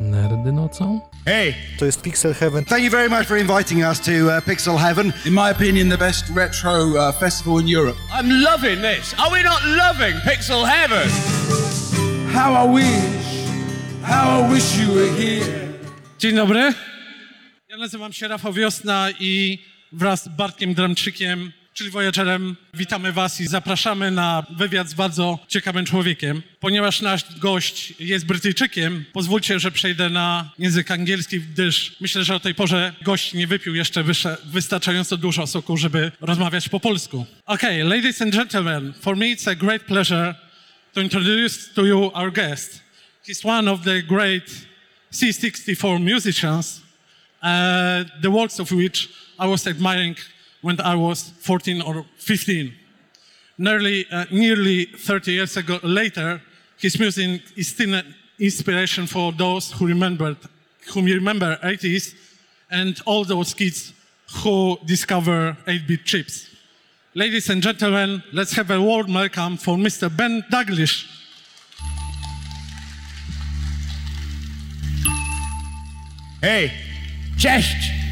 Nerdy nocą? Hey, To jest Pixel Heaven. thank you very much for inviting us to uh, Pixel Heaven. In my opinion, the best retro uh, festival in Europe. I'm loving this. Are we not loving Pixel Heaven? How I wish, how I wish you were here. Dzień dobry. Ja nazywam się Rafał Wiosna i wraz z Bartkiem Dramczykiem, czyli Voyagerem, witamy Was i zapraszamy na wywiad z bardzo ciekawym człowiekiem. Ponieważ nasz gość jest Brytyjczykiem, pozwólcie, że przejdę na język angielski, gdyż myślę, że o tej porze gość nie wypił jeszcze wystarczająco dużo soku, żeby rozmawiać po polsku. Okay, ladies and gentlemen, for me it's a great pleasure to introduce to you our guest. He's one of the great C64 musicians, uh, the works of which I was admiring when I was 14 or 15. Nearly, uh, nearly 30 years ago later, his music is still an inspiration for those who remembered, whom you remember 80s, and all those kids who discover 8-bit chips. Ladies and gentlemen, let's have a warm welcome for Mr. Ben Daglish. Hey, cześć.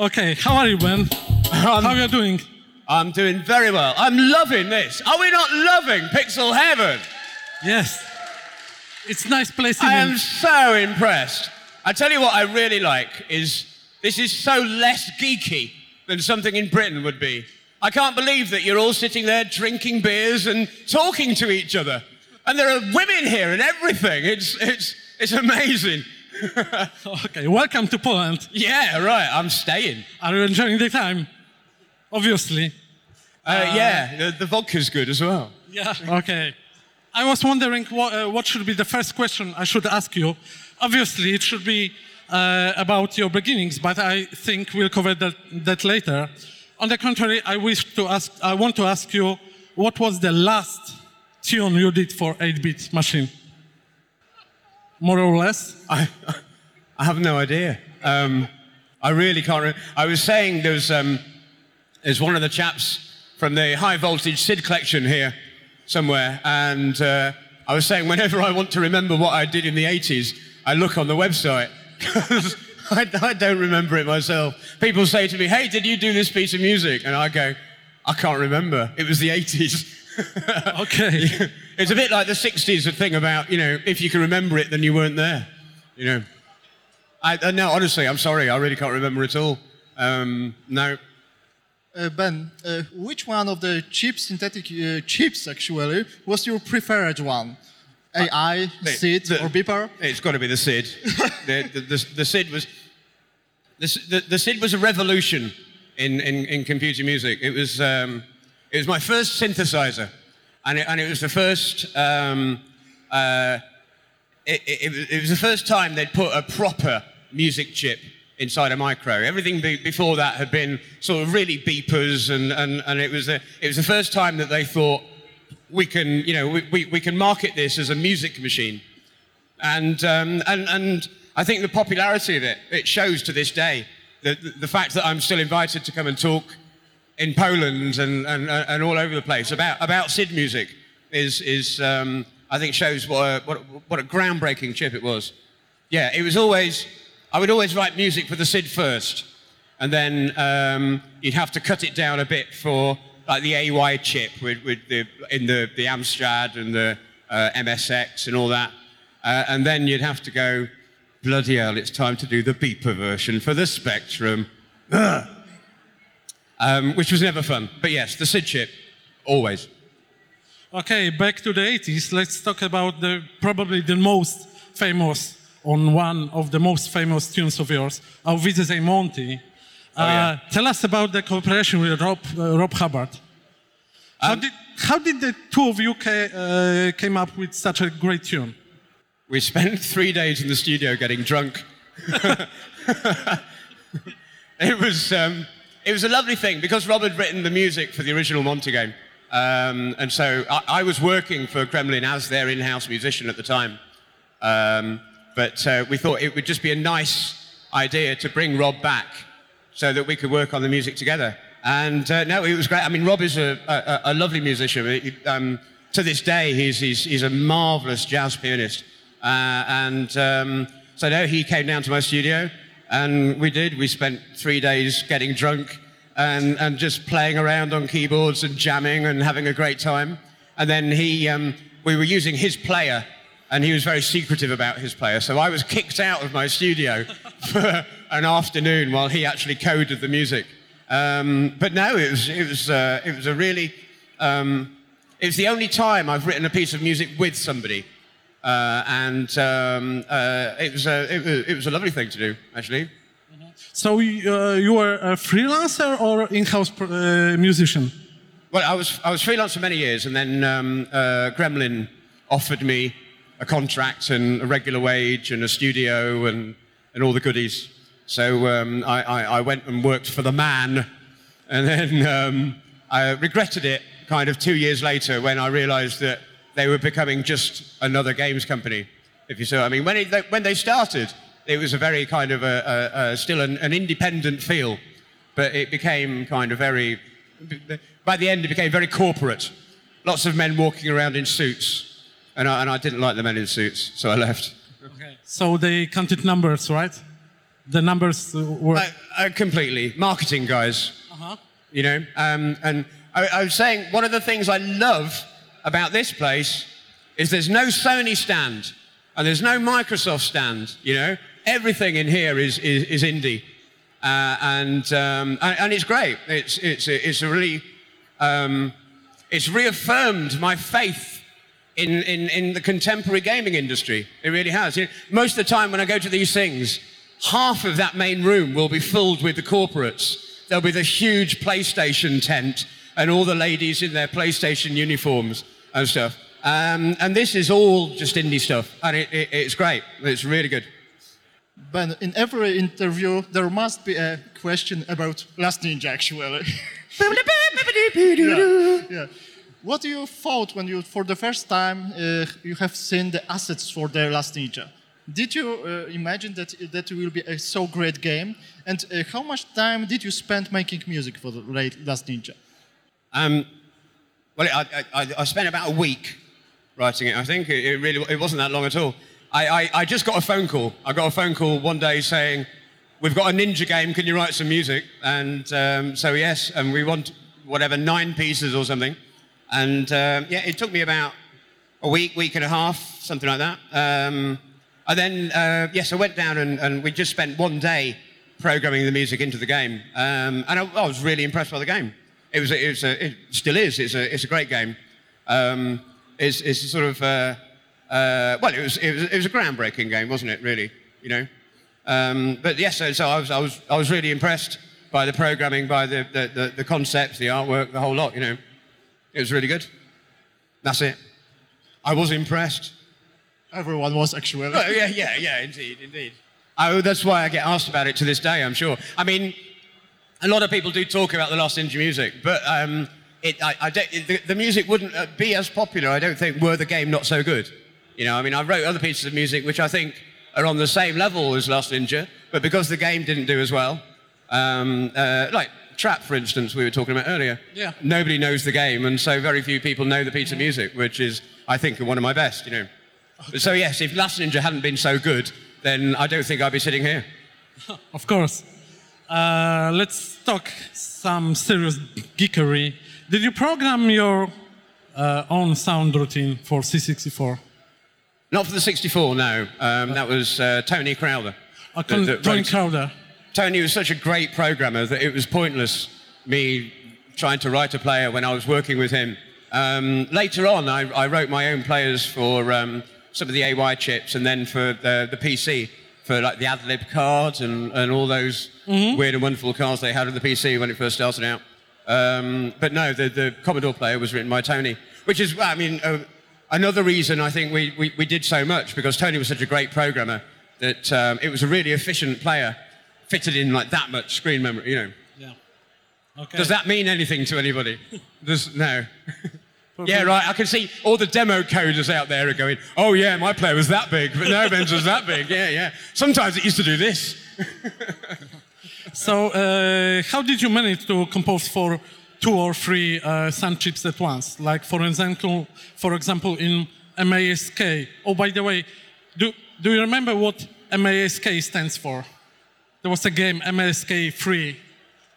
Okay, how are you, Ben? Um, how are you doing? I'm doing very well. I'm loving this. Are we not loving Pixel Heaven? Yes. It's a nice place I am so impressed. I tell you what I really like is this is so less geeky than something in Britain would be. I can't believe that you're all sitting there drinking beers and talking to each other. And there are women here and everything. It's, it's, it's amazing. Okay, welcome to Poland. yeah, right. I'm staying. Are you enjoying the time? Obviously. Uh, yeah, the, the vodka's good as well. Yeah. Okay. I was wondering what, uh, what should be the first question I should ask you. Obviously, it should be uh, about your beginnings, but I think we'll cover that, that later. On the contrary, I wish to ask. I want to ask you, what was the last tune you did for 8-bit machine? More or less. I, I have no idea. Um, I really can't. Re- I was saying there's, um, there's one of the chaps from the high voltage SID collection here somewhere, and uh, I was saying whenever I want to remember what I did in the 80s, I look on the website because I, I don't remember it myself. People say to me, "Hey, did you do this piece of music?" And I go, "I can't remember. It was the 80s." Okay. It's a bit like the 60s the thing about, you know, if you can remember it, then you weren't there. You know. I, uh, no, honestly, I'm sorry. I really can't remember at all. Um, no. Uh, ben, uh, which one of the cheap synthetic uh, chips actually was your preferred one? AI, the- SID, the- or Beeper? It's got to be the SID. the, the, the, the SID was. The, the, the SID was a revolution in, in, in computer music. It was, um, it was my first synthesizer, and it, and it was the first. Um, uh, it, it, it was- the first time they'd put a proper music chip inside a micro. Everything be, before that had been sort of really beepers, and, and, and it, was the, it was the first time that they thought we can, you know, we, we, we can market this as a music machine. And, um, and, and I think the popularity of it, it shows to this day. The, the, the fact that I'm still invited to come and talk in Poland and, and, and all over the place about, about SID music is, is um, I think shows what a, what, what a groundbreaking chip it was. Yeah, it was always, I would always write music for the SID first. And then um, you'd have to cut it down a bit for like the AY chip with, with the, in the, the Amstrad and the uh, MSX and all that. Uh, and then you'd have to go, bloody hell, it's time to do the beeper version for the Spectrum. Ugh. Um, which was never fun. But yes, the SID chip, always. Okay, back to the 80s. Let's talk about the probably the most famous on one of the most famous tunes of yours, Auf Wiedersehen Monty. Oh, yeah. Uh, tell us about the cooperation with Rob, uh, Rob Hubbard. How, Um, did, how did the two of you ca- uh, came up with such a great tune? We spent three days in the studio getting drunk. it was um, it was a lovely thing because Rob had written the music for the original Monty game, um, and so I, I, was working for Gremlin as their in-house musician at the time. Um, but uh, we thought it would just be a nice idea to bring Rob back so that we could work on the music together. And uh, no, it was great. I mean, Rob is a, a, a lovely musician. He, um, to this day, he's, he's, he's a marvelous jazz pianist. Uh, and um, so no, he came down to my studio and we did. We spent three days getting drunk and, and just playing around on keyboards and jamming and having a great time. And then he, um, we were using his player and he was very secretive about his player. So I was kicked out of my studio for an afternoon while he actually coded the music. Um, but no, it was, it was, uh, it was a really, um, it was the only time I've written a piece of music with somebody. Uh, and um, uh, it, was a, it, was, it, was a lovely thing to do, actually. So uh, you were a freelancer or in-house uh, musician? Well, I was, I was freelance for many years, and then um, uh, Gremlin offered me a contract and a regular wage and a studio and, and all the goodies. So um, I, I, I, went and worked for the man, and then um, I regretted it kind of two years later when I realized that they were becoming just another games company, if you saw. I mean, when, it, when they started, it was a very kind of a, a, a still an, an, independent feel, but it became kind of very, by the end, it became very corporate. Lots of men walking around in suits, and I, and I didn't like the men in suits, so I left. Okay. So they counted numbers, right? The numbers were. Uh, uh, completely. Marketing guys. Uh-huh. You know, um, and I, I was saying one of the things I love about this place is there's no Sony stand and there's no Microsoft stand, you know. Everything in here is, is, is indie. Uh, and, um, and, and, it's great. It's, it's, it's really, um, it's reaffirmed my faith in, in, in the contemporary gaming industry. It really has. You know, most of the time when I go to these things, half of that main room will be filled with the corporates. There'll be the huge PlayStation tent and all the ladies in their PlayStation uniforms and stuff. Um, and this is all just indie stuff, and it, it, it's great. It's really good. Ben, in every interview, there must be a question about Last Ninja, actually. yeah, yeah. What do you thought when you, for the first time, uh, you have seen the assets for the Last Ninja? Did you uh, imagine that that will be a so great game? And uh, how much time did you spend making music for the Last Ninja? Um, well, I, I, I, spent about a week writing it. I think it, it really it wasn't that long at all. I, I, just got a phone call. I got a phone call one day saying, "We've got a ninja game. Can you write some music?" And um, so yes, and we want whatever nine pieces or something. And um, yeah, it took me about a week, week and a half, something like that. Um, and then uh, yes, I went down and, and, we just spent one day programming the music into the game, um, and I, I was really impressed by the game. It was, a, it, was a, it still is. It's a, it's a great game. Um, it's, it's sort of, uh, uh, well, it was, it, was, it was a groundbreaking game, wasn't it, really? You know? Um, but yes, so, so I, was, I, was, I was really impressed by the programming, by the, the, the, the concepts, the artwork, the whole lot, you know. It was really good. That's it. I was impressed. Everyone was actually. Oh, yeah, yeah, yeah, indeed, indeed. Oh, that's why I get asked about it to this day, I'm sure. I mean, a lot of people do talk about the Last Ninja music, but um, it, I, I the, the, music wouldn't uh, be as popular, I don't think, were the game not so good. You know, I mean, I wrote other pieces of music which I think are on the same level as Last Ninja, but because the game didn't do as well, um, uh, like Trap, for instance, we were talking about earlier. Yeah. Nobody knows the game, and so very few people know the piece of music, which is, I think, one of my best, you know. Okay. So, yes, if Last Ninja hadn't been so good, then I don't think I'd be sitting here. of course. Uh, let's talk some serious geekery. Did you program your uh, own sound routine for C64? Not for the 64, no. Um, that was uh, Tony Crowther. Uh, Tony Crowther. Tony was such a great programmer that it was pointless me trying to write a player when I was working with him. Um, later on, I, I, wrote my own players for um, some of the AY chips and then for the, the PC for like the AdLib cards and, and all those mm-hmm. weird and wonderful cards they had on the PC when it first started out. Um, but no, the, the Commodore player was written by Tony, which is, I mean, uh, another reason I think we, we, we did so much because Tony was such a great programmer that um, it was a really efficient player, fitted in like that much screen memory. You know, Yeah. Okay. does that mean anything to anybody? Does no. yeah, right. I can see all the demo coders out there are going, "Oh yeah, my player was that big, but no, Ben's was that big." Yeah, yeah. Sometimes it used to do this. So, uh, how did you manage to compose for two or three uh, sound chips at once? Like, for example, for example, in MASK. Oh, by the way, do, do you remember what MASK stands for? There was a game, MASK 3.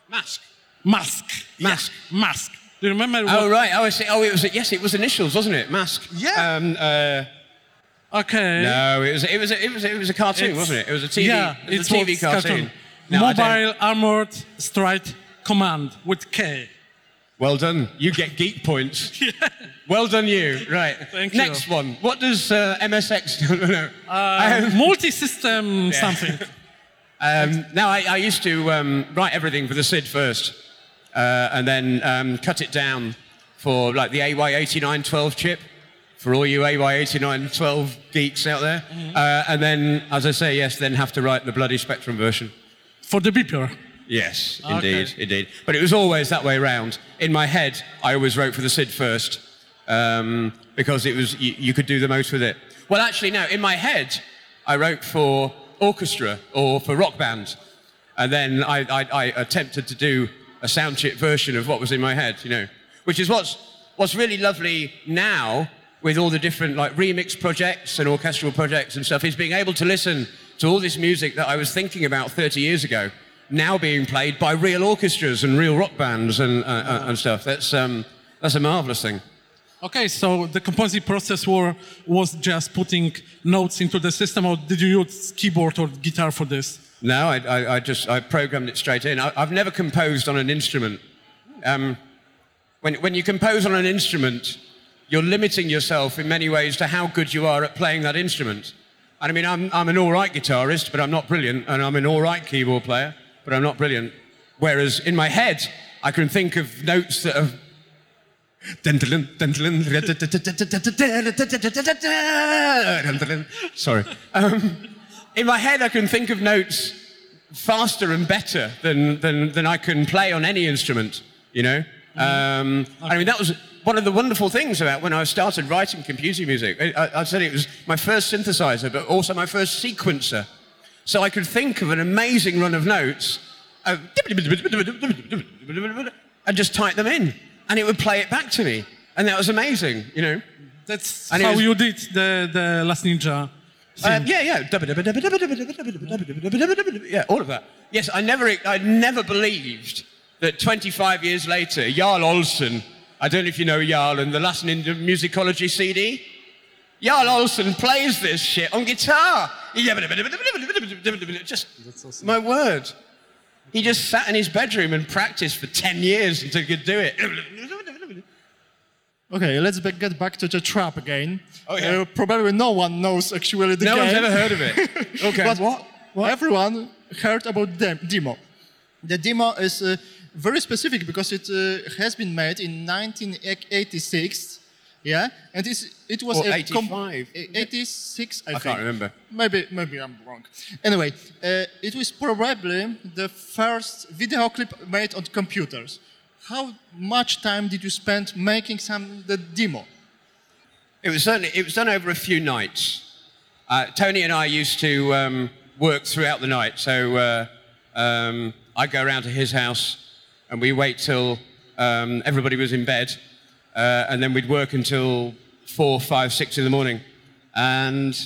Mask. Mask. Mask. Yeah, mask. Do you remember? Oh right. Oh, I see. Oh, it was yes, it was initials, wasn't it? Mask. Yeah. Um, uh, Okay. no, it was it was a, it was it was a cartoon, It's- wasn't it? It was a TV. Yeah, it was a TV was cartoon. No, Mobile Armored Strike Command with K. Well done. You get geek points. Well done, you. Right. Thank you. Next one. What does uh, MSX? no, no. Uh, multi-system something. Um, now, I, I used to um, write everything for the SID first, uh, and then um, cut it down for like the AY8912 chip for all you AY8912 geeks out there. Uh, and then, as I say, yes, then have to write the bloody Spectrum version. For the beeper. Yes, Okay. indeed, indeed. But it was always that way round. In my head, I always wrote for the SID first um, because it was you, you could do the most with it. Well, actually, no. In my head, I wrote for orchestra or for rock band, and then I, I, I attempted to do a sound chip version of what was in my head. You know, which is what's what's really lovely now with all the different like remix projects and orchestral projects and stuff is being able to listen to all this music that I was thinking about 30 years ago now being played by real orchestras and real rock bands and, uh, uh, and stuff. That's, um, that's a marvelous thing. Okay, so the composing process were, was just putting notes into the system, or did you use keyboard or guitar for this? No, I, I, I just I programmed it straight in. I, I've never composed on an instrument. Um, when, when you compose on an instrument, you're limiting yourself in many ways to how good you are at playing that instrument. And I mean, I'm, I'm an all right guitarist, but I'm not brilliant, and I'm an all right keyboard player, but I'm not brilliant. Whereas in my head, I can think of notes that are. Sorry. Um, in my head, I can think of notes faster and better than, than, than I can play on any instrument, you know? Um, I mean, that was one of the wonderful things about when I started writing computer music. I, I, said it was my first synthesizer, but also my first sequencer. So I could think of an amazing run of notes uh, and just type them in, and it would play it back to me. And that was amazing, you know? That's And how was- you did the, the Last Ninja. Thing. yeah, yeah. Yeah, all of that. Yes, I never, I never believed that 25 years later, Jarl Olsen, I don't know if you know Jarl and the Last Ninja Musicology CD, Jarl Olsen plays this shit on guitar. Just, my word. He just sat in his bedroom and practiced for 10 years until he could do it. Okay, let's be- get back to the trap again. Oh, yeah. Uh, probably no one knows actually the No game. one's ever heard of it. Okay. but what? Everyone heard about the demo. The demo is uh, very specific because it uh, has been made in 1986. Yeah, and it's, it was Or a 85. 86. I, I think. can't remember. Maybe, maybe I'm wrong. Anyway, uh, it was probably the first video clip made on computers. How much time did you spend making some the demo? It was certainly it was done over a few nights. Uh, Tony and I used to um, work throughout the night, so uh, um, I'd go around to his house, and we wait till um, everybody was in bed, uh, and then we'd work until four, five, six in the morning. And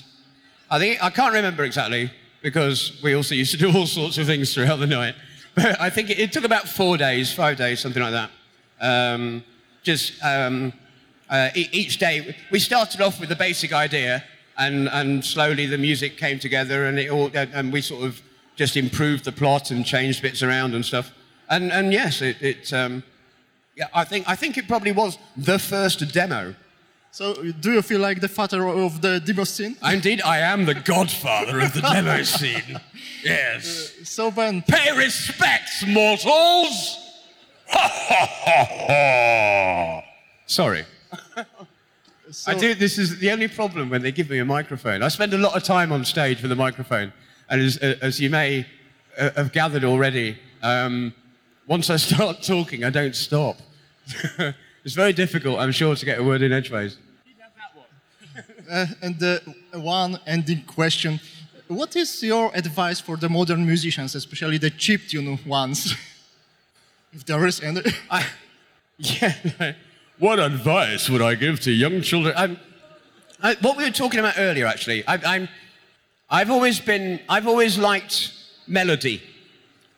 I think I can't remember exactly because we also used to do all sorts of things throughout the night. But I think it, it took about four days, five days, something like that. Um, just um, uh, each day, we started off with the basic idea, and, and slowly the music came together, and it all, and we sort of just improved the plot and changed bits around and stuff. And, and yes, it, it um, yeah, I think I think it probably was the first demo. So, do you feel like the father of the demo scene? Indeed, I am the godfather of the demo scene. Yes. So, Ben, Pay respects, mortals! Ha ha ha ha! Sorry. So, I do. This is the only problem when they give me a microphone. I spend a lot of time on stage with a microphone, and as, uh, as you may uh, have gathered already, um, once I start talking, I don't stop. it's very difficult, I'm sure, to get a word in edgeways. Uh, and the one ending question: What is your advice for the modern musicians, especially the chip tune ones? if there is any. I, yeah. What advice would I give to young children? I'm, I, what we were talking about earlier, actually. I, I'm, I've always been. I've always liked melody.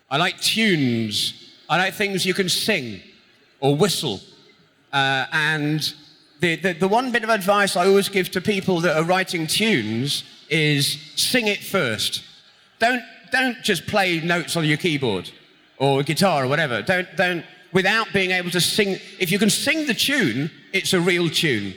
I like tunes. I like things you can sing or whistle. Uh, and the, the, the one bit of advice I always give to people that are writing tunes is sing it first. Don't, don't just play notes on your keyboard or guitar or whatever. Don't, don't, without being able to sing. If you can sing the tune, it's a real tune.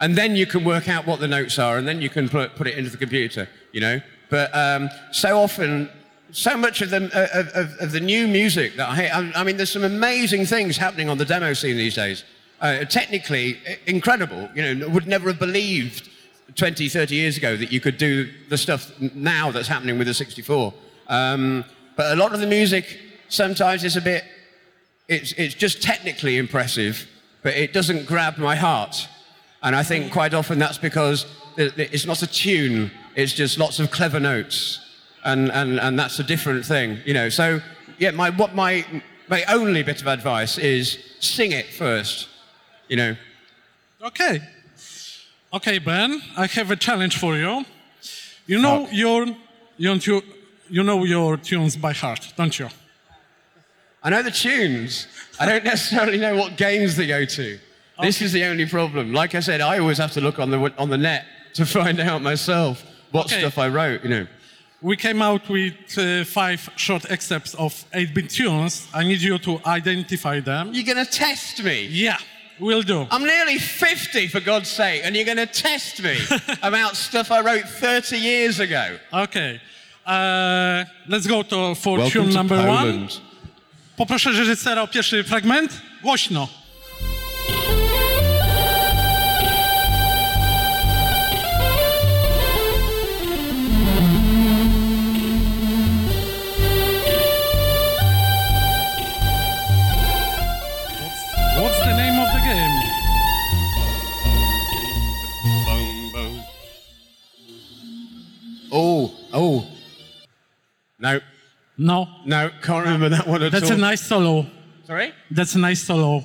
And then you can work out what the notes are, and then you can put, put it into the computer, you know? But um, so often, so much of the, of, of, of the new music that I hear, I, I mean, there's some amazing things happening on the demo scene these days. Uh, technically, incredible. You know, would never have believed 20, 30 years ago that you could do the stuff now that's happening with the 64. Um, but a lot of the music sometimes is a bit, it's, it's just technically impressive, but it doesn't grab my heart. And I think quite often that's because it's not a tune, it's just lots of clever notes. And, and, and that's a different thing, you know. So, yeah, my, what my, my only bit of advice is sing it first, you know. Okay. Okay, Ben, I have a challenge for you. You know your you, you, know your tunes by heart, don't you? I know the tunes. I don't necessarily know what games they go to. This is the only problem. Like I said, I always have to look on the, on the net to find out myself what Okay. stuff I wrote, you know. We came out with uh, five short excerpts of 8-bit tunes. I need you to identify them. You're going to test me. Yeah, we'll do. I'm nearly 50, for God's sake, and you're going to test me about stuff I wrote 30 years ago. Okay. Uh, let's go to for tune number one. Poproszę reżysera o pierwszy fragment. Głośno. No, No, no, can't remember that one at all. that's all. a nice solo. Sorry? That's a nice solo.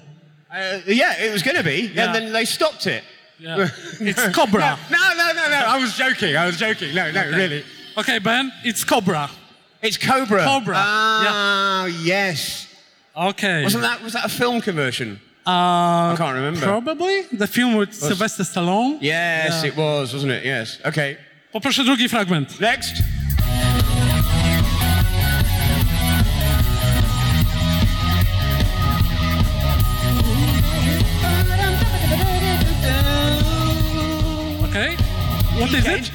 Uh, yeah, it was going to be, Yeah. and then they stopped it. Yeah. It's Cobra. No, no, no, no, I was joking, I was joking. No, no, really. Okay, Ben, it's Cobra. It's Cobra. Cobra, Ah, yes. Okay. Wasn't that, was that a film conversion? Uh, I can't remember. Probably the film with Sylvester Stallone. Yes, Yeah. it was, wasn't it? Yes. Okay. Poproszę drugi fragment. Next. What is it?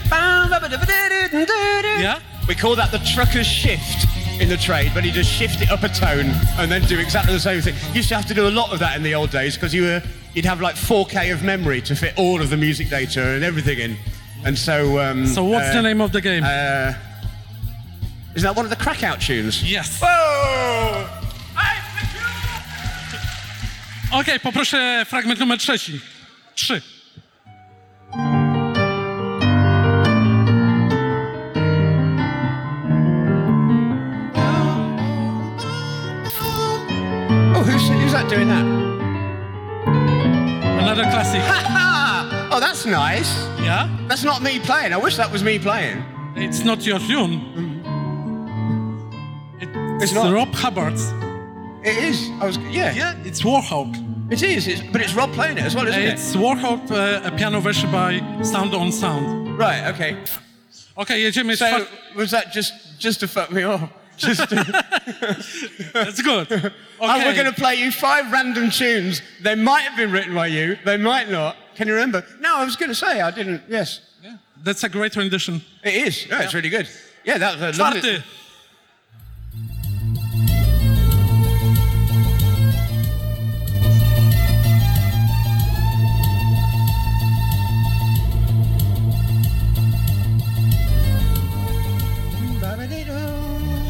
Yeah. We call that the trucker's shift in the trade, but he just shift it up a tone and then do exactly the same thing. You Used to have to do a lot of that in the old days because you were you'd have like 4K of memory to fit all of the music data and everything in. And so. Um, So what's uh, the name of the game? Uh, is that one of the Krakout tunes? yes. Whoa! Okej, okay, poproszę fragment numer trzeci. Trzy. Oh, that's nice. Yeah? That's not me playing. I wish that was me playing. It's not your tune. It's, not. Rob Hubbard's. It is. I was. Yeah. Yeah, it's Warhawk. It is. It's, but it's Rob playing it as well, isn't it? It's Warhawk, uh, a piano version by Sound on Sound. Right. Okay. Okej, jedziemy. So czwar- was that just just to fuck me off? Just to, That's good. and Okay. we're going to play you five random tunes. They might have been written by you. They might not. Can you remember? No, I was going to say I didn't. Yes. Yeah. That's a great rendition. It is. Yeah, yeah. It's really good. Yeah, that was a lovely.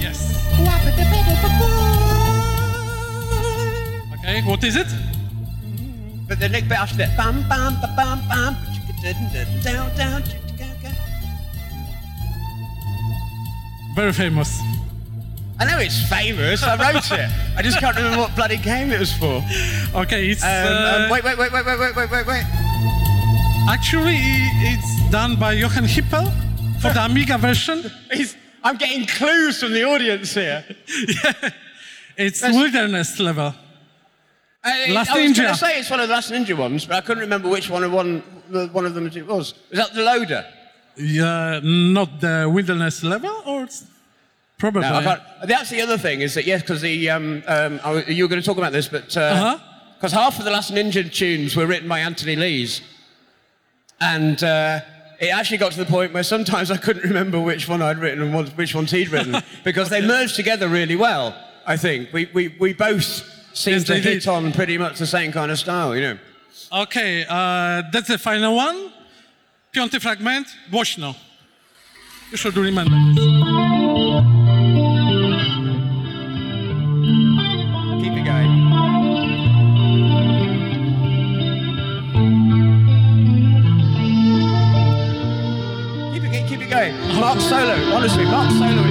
Yes. Okay, what is it? But the next bit after that, bam, bam, ba, bam, bam, down, down, Very famous. I know it's famous. I wrote it. I just can't remember what bloody game it was for. Um, Okay, it's um, uh, wait, wait, wait, wait, wait, wait, wait, wait, wait. actually it's done by Jochen Hippel for the Amiga version. I'm getting clues from the audience here. It's That's- wilderness level. I, Last I was going to say it's one of the Last Ninja ones, but I couldn't remember which one of one, one of them it was. Was that the loader? Yeah, not the wilderness level, or it's probably. No, That's the other thing is that yes, because the um, um, I you were going to talk about this, but because Uh-huh. half of the Last Ninja tunes were written by Anthony Lees, and uh, it actually got to the point where sometimes I couldn't remember which one I'd written and which ones he'd written because they merged together really well. I think we we, we both seemed Yes, to they hit on pretty much the same kind of style, you know. Okay, uh, that's the final one. Piąty fragment, głośno. You should remember this. Keep it going. Keep it, keep it going. Mark Solo, honestly, Mark Solo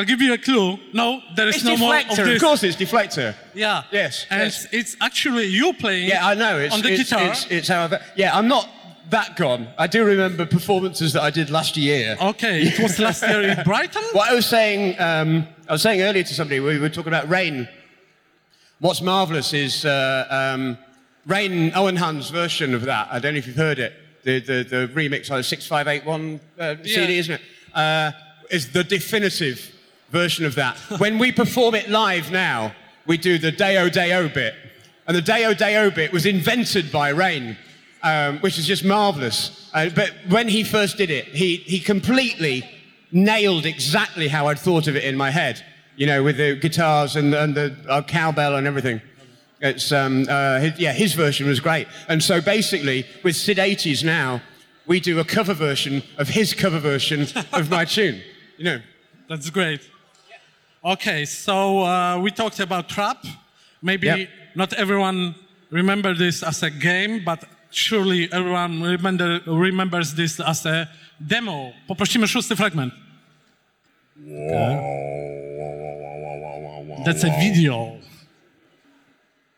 I'll give you a clue. No, there is It's no more of Deflektor. Of, course, it's Deflektor. Yeah. Yes, And yes. it's actually you playing Yeah, I know. It's, on the it's, guitar. It's, it's how I've, yeah, I'm not that gone. I do remember performances that I did last year. Okay, it was last year in Brighton. What I was saying, um, I was saying earlier to somebody, we were talking about Reyn. What's marvelous is uh, um, Reyn Ouwehand's version of that. I don't know if you've heard it. The, the, the remix on the 6581 uh, CD, isn't it? Uh, is the definitive version of that. when we perform it live now, we do the Deo Deo bit. And the Deo Deo bit was invented by Reyn, um, which is just marvelous. Uh, but when he first did it, he, he completely nailed exactly how I'd thought of it in my head, you know, with the guitars and, and the uh, cowbell and everything. It's, um, uh, his, yeah, his version was great. And so basically, with SID80s now, we do a cover version of his cover version of my tune, you know. That's great. Okay, so uh, we talked about trap. Maybe Yep. not everyone remember this as a game, but surely everyone remember, remembers this as a demo. Poprosimy szósty fragment. That's a video.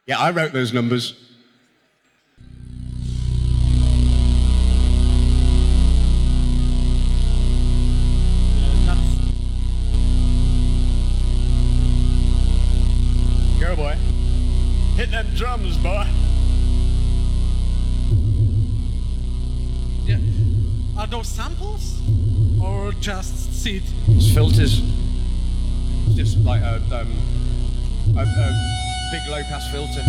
Yeah, I wrote those numbers. Hit them drums, boy. yeah. Are those samples or just seed? It's filters. It's just like a, um, a, a big low pass filter.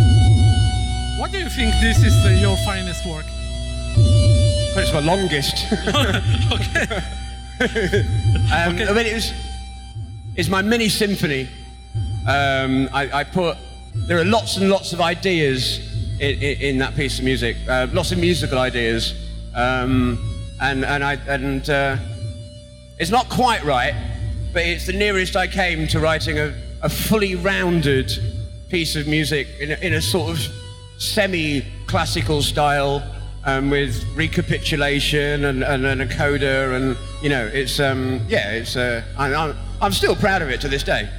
What do you think this is the, your finest work? But it's my longest. Okay. Um, I mean, it was. It's my mini symphony. Um, I, I put. There are lots and lots of ideas in, in, in that piece of music. Uh, lots of musical ideas, um, and and I and uh, it's not quite right, but it's the nearest I came to writing a, a fully rounded piece of music in a, in a sort of semi-classical style um, with recapitulation and, and, and a coda and you know it's um, yeah it's uh, I'm, I'm still proud of it to this day.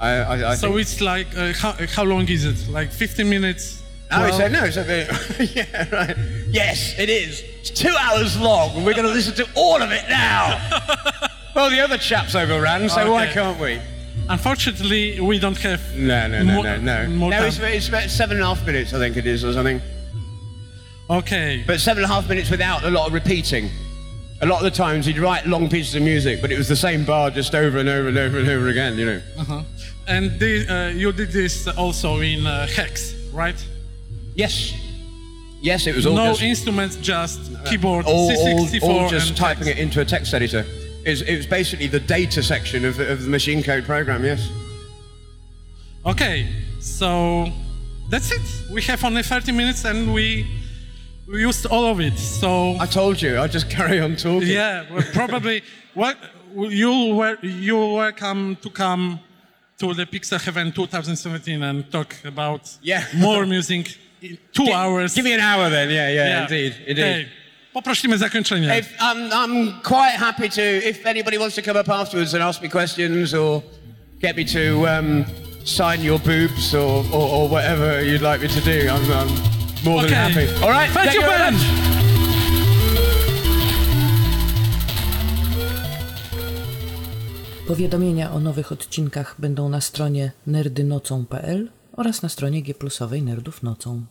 I, I, I So think- it's like, uh, how, how long is it? Like 15 minutes? no, it's a, no, it's a bit, yeah, right. Yes, it is. It's two hours long, and we're going to listen to all of it now. well, the other chaps overran, so why can't we? Unfortunately, we don't have. No, no, no, More- no, no. more no, time. it's, it's about seven and a half minutes, I think it is, or something. Okay. But seven and a half minutes without a lot of repeating. A lot of the times he'd write long pieces of music, but it was the same bar just over and over and over and over again, you know. Uh-huh. And the, uh, you did this also in uh, Hex, right? Yes. Yes, it was all no just instruments, just keyboard, all, all, C64, all just and typing text. it into a text editor. It was, it was basically the data section of, the- of the machine code program. Yes. Okay, so that's it. We have only 30 minutes and we, we used all of it. So I told you. I'd just carry on talking. yeah, well, probably well, you'll you're welcome to come to the Pixel Heaven 2017 and talk about Yeah. more music in two Gi- hours. Give me an hour then. Yeah, yeah, Yeah. indeed, indeed. Okay. Poprosimy zakończenie. If, um, I'm quite happy to, if anybody wants to come up afterwards and ask me questions or get me to um, sign your boobs or, or, or whatever you'd like me to do, I'm, I'm more than Okay. happy. All right, Thank you very very much. Powiadomienia o nowych odcinkach będą na stronie nerdynocą.pl oraz na stronie gplusowej Nerdów Nocą.